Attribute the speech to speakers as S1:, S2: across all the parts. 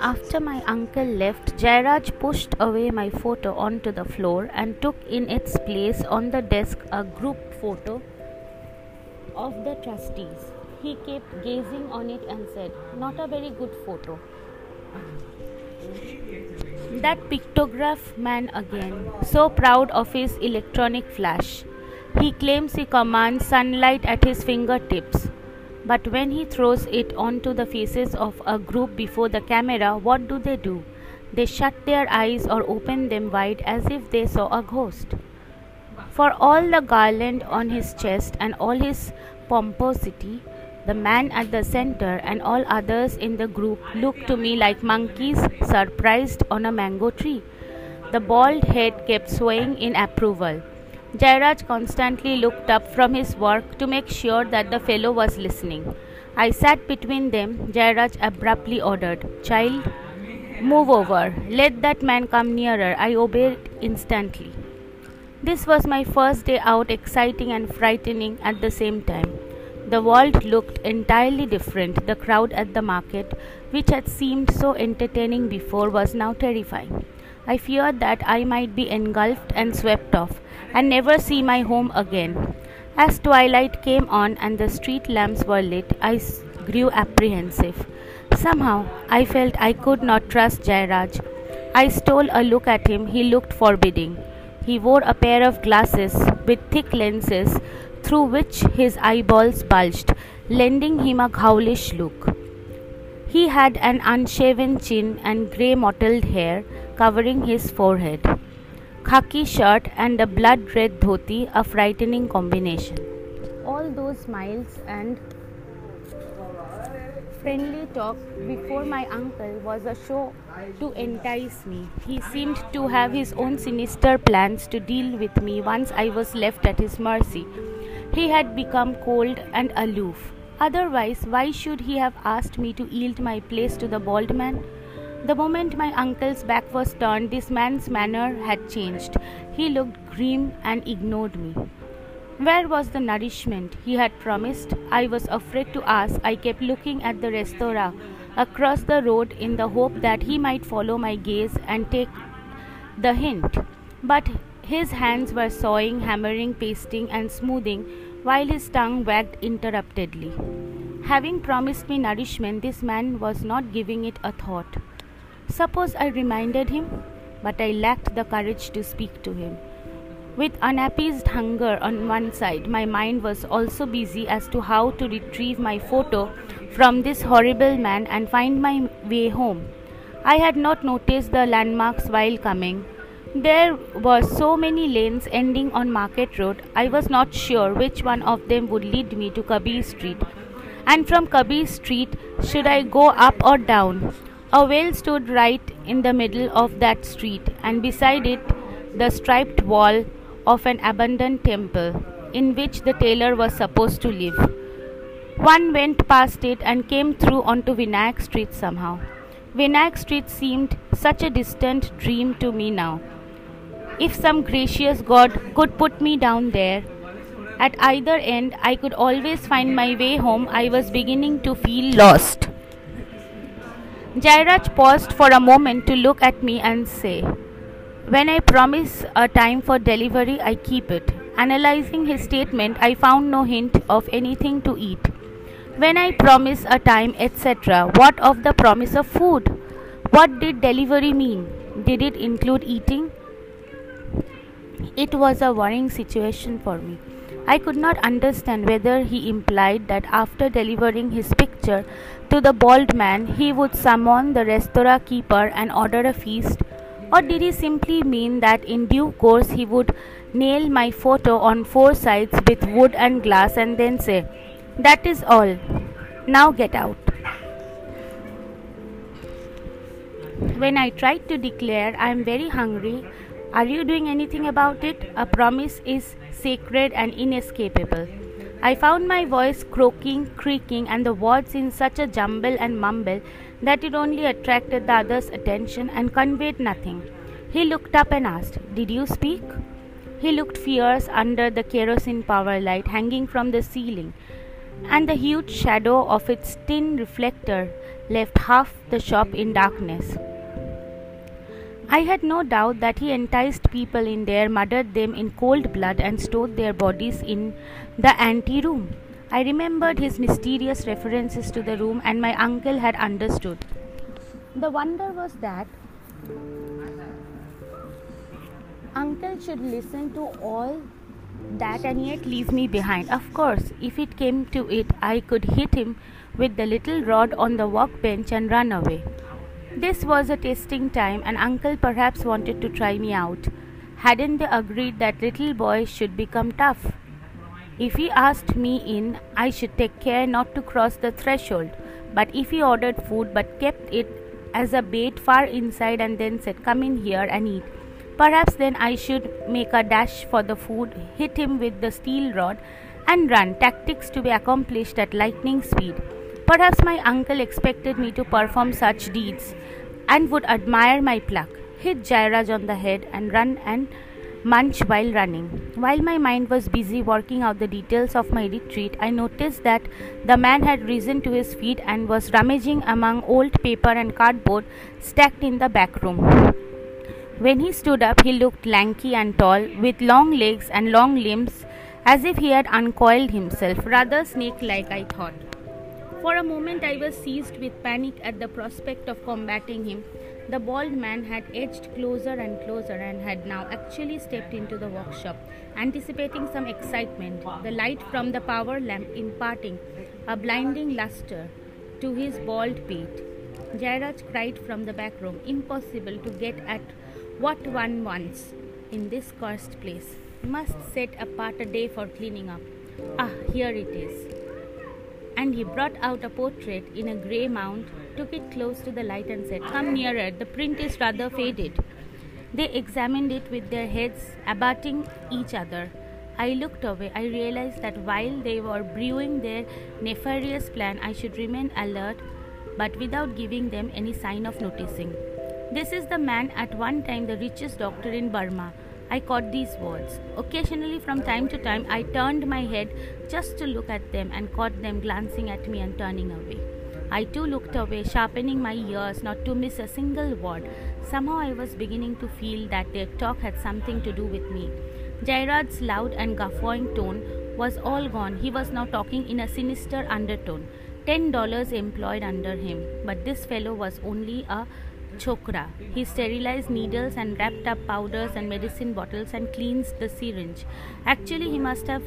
S1: After my uncle left, Jairaj pushed away my photo onto the floor and took in its place on the desk a group photo of the trustees. He kept gazing on it and said, Not a very good photo. That pictograph man again, so proud of his electronic flash. He claims he commands sunlight at his fingertips. But when he throws it onto the faces of a group before the camera, what do they do? They shut their eyes or open them wide as if they saw a ghost. For all the garland on his chest and all his pomposity, the man at the center and all others in the group looked to me like monkeys surprised on a mango tree. The bald head kept swaying in approval. Jairaj constantly looked up from his work to make sure that the fellow was listening. I sat between them. Jairaj abruptly ordered, Child, move over. Let that man come nearer. I obeyed instantly. This was my first day out, exciting and frightening at the same time. The world looked entirely different. The crowd at the market, which had seemed so entertaining before, was now terrifying. I feared that I might be engulfed and swept off and never see my home again. As twilight came on and the street lamps were lit, I grew apprehensive. Somehow, I felt I could not trust Jairaj. I stole a look at him. He looked forbidding. He wore a pair of glasses with thick lenses through which his eyeballs bulged, lending him a ghoulish look. He had an unshaven chin and grey mottled hair covering his forehead khaki shirt and a blood red dhoti, a frightening combination. All those smiles and friendly talk before my uncle was a show to entice me. He seemed to have his own sinister plans to deal with me once I was left at his mercy. He had become cold and aloof. Otherwise, why should he have asked me to yield my place to the bald man? The moment my uncle's back was turned, this man's manner had changed. He looked grim and ignored me. Where was the nourishment he had promised? I was afraid to ask. I kept looking at the restaurant across the road in the hope that he might follow my gaze and take the hint. But his hands were sawing, hammering, pasting, and smoothing, while his tongue wagged interruptedly. Having promised me nourishment, this man was not giving it a thought. Suppose I reminded him, but I lacked the courage to speak to him. With unappeased hunger on one side, my mind was also busy as to how to retrieve my photo from this horrible man and find my way home. I had not noticed the landmarks while coming. There were so many lanes ending on Market Road, I was not sure which one of them would lead me to Kabir Street. And from Kabir Street, should I go up or down? A well stood right in the middle of that street, and beside it the striped wall of an abandoned temple in which the tailor was supposed to live. One went past it and came through onto Vinayak Street somehow. Vinayak Street seemed such a distant dream to me now. If some gracious God could put me down there, at either end I could always find my way home, I was beginning to feel lost. Jairaj paused for a moment to look at me and say, When I promise a time for delivery, I keep it. Analyzing his statement, I found no hint of anything to eat. When I promise a time, etc., what of the promise of food? What did delivery mean? Did it include eating? It was a worrying situation for me. I could not understand whether he implied that after delivering his picture to the bald man, he would summon the restaurant keeper and order a feast, or did he simply mean that in due course he would nail my photo on four sides with wood and glass and then say, That is all. Now get out. When I tried to declare I am very hungry, are you doing anything about it? A promise is sacred and inescapable. I found my voice croaking, creaking, and the words in such a jumble and mumble that it only attracted the other's attention and conveyed nothing. He looked up and asked, Did you speak? He looked fierce under the kerosene power light hanging from the ceiling. and the huge shadow of its tin reflector left half the shop in darkness. I had no doubt that he enticed people in there, murdered them in cold blood, and stored their bodies in the ante room. I remembered his mysterious references to the room, and my uncle had understood. The wonder was that uncle should listen to all that and yet leave me behind. Of course, if it came to it, I could hit him with the little rod on the workbench and run away. This was a testing time, and uncle perhaps wanted to try me out. Hadn't they agreed that little boys should become tough? If he asked me in, I should take care not to cross the threshold. But if he ordered food but kept it as a bait far inside and then said, Come in here and eat, perhaps then I should make a dash for the food, hit him with the steel rod, and run, tactics to be accomplished at lightning speed. Perhaps my uncle expected me to perform such deeds and would admire my pluck, hit Jairaj on the head, and run and munch while running. While my mind was busy working out the details of my retreat, I noticed that the man had risen to his feet and was rummaging among old paper and cardboard stacked in the back room. When he stood up, he looked lanky and tall, with long legs and long limbs, as if he had uncoiled himself, rather snake like, I thought. For a moment, I was seized with panic at the prospect of combating him the bald man had edged closer and closer and had now actually stepped into the workshop, anticipating some excitement, the light from the power lamp imparting a blinding luster to his bald pate. Jairaj cried from the back room, Impossible to get at what one wants in this cursed place. Must set apart a day for cleaning up. Ah, here it is. And he brought out a portrait in a grey mount took it close to the light and said, Come nearer, the print is rather faded. They examined it with their heads abating each other. I looked away. I realized that while they were brewing their nefarious plan, I should remain alert, but without giving them any sign of noticing. This is the man at one time the richest doctor in Burma. I caught these words. Occasionally, from time to time, I turned my head just to look at them and caught them glancing at me and turning away. I too looked away, sharpening my ears not to miss a single word. Somehow I was beginning to feel that their talk had something to do with me. Jairaj's loud and guffawing tone was all gone. He was now talking in a sinister undertone. Ten dollars employed under him, but this fellow was only a chokra. He sterilized needles and wrapped up powders and medicine bottles and cleansed the syringe. Actually, he must have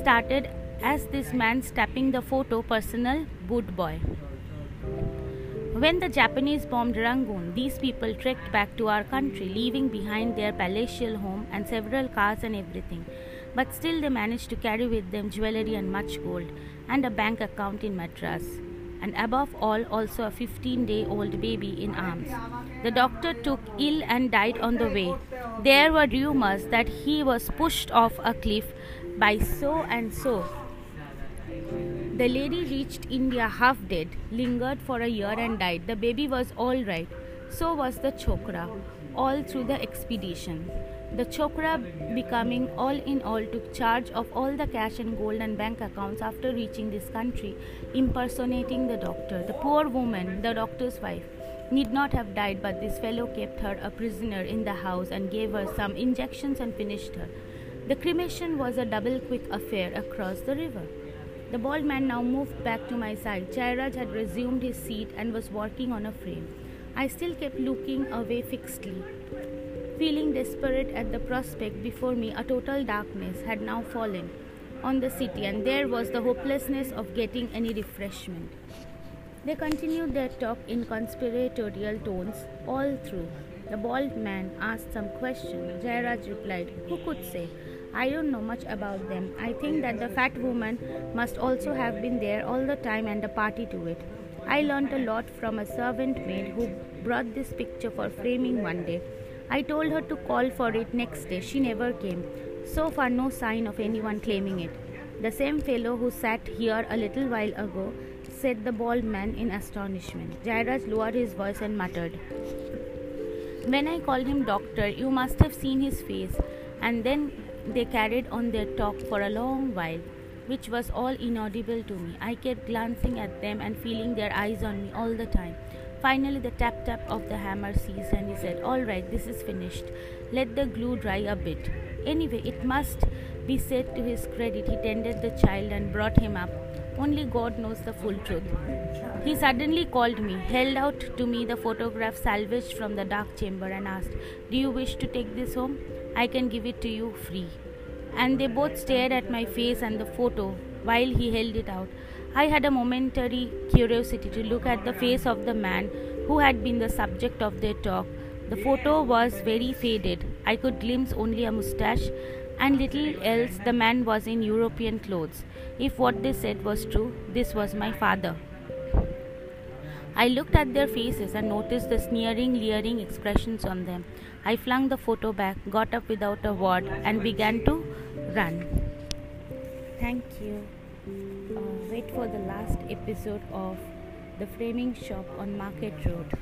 S1: started as this man's tapping the photo personal boot boy. When the Japanese bombed Rangoon, these people trekked back to our country, leaving behind their palatial home and several cars and everything. But still, they managed to carry with them jewelry and much gold, and a bank account in Madras. And above all, also a 15 day old baby in arms. The doctor took ill and died on the way. There were rumors that he was pushed off a cliff by so and so the lady reached India half dead, lingered for a year and died. The baby was all right. So was the chokra, all through the expedition. The chokra becoming all in all took charge of all the cash and gold and bank accounts after reaching this country, impersonating the doctor. The poor woman, the doctor's wife, need not have died, but this fellow kept her a prisoner in the house and gave her some injections and finished her. The cremation was a double quick affair across the river. The bald man now moved back to my side. Jairaj had resumed his seat and was working on a frame. I still kept looking away fixedly. Feeling desperate at the prospect before me, a total darkness had now fallen on the city, and there was the hopelessness of getting any refreshment. They continued their talk in conspiratorial tones all through. The bald man asked some question. Jairaj replied, Who could say? I don't know much about them. I think that the fat woman must also have been there all the time and a party to it. I learnt a lot from a servant maid who brought this picture for framing one day. I told her to call for it next day. She never came. So far, no sign of anyone claiming it. The same fellow who sat here a little while ago, said the bald man in astonishment. Jairaj lowered his voice and muttered, When I called him doctor, you must have seen his face. And then they carried on their talk for a long while. which was all inaudible to me. I kept glancing at them and feeling their eyes on me all the time. Finally, the tap tap of the hammer ceased, and he said, All right, this is finished. Let the glue dry a bit. Anyway, it must be said to his credit, he tended the child and brought him up. Only God knows the full truth. He suddenly called me, held out to me the photograph salvaged from the dark chamber, and asked, Do you wish to take this home? I can give it to you free. And they both stared at my face and the photo while he held it out. I had a momentary curiosity to look at the face of the man who had been the subject of their talk. The photo was very faded. I could glimpse only a moustache, and little else the man was in European clothes. If what they said was true, this was my father. I looked at their faces and noticed the sneering, leering expressions on them. I flung the photo back, got up without a word, and began to run. Thank you. Uh, wait for the last episode of The Framing Shop on Market Road.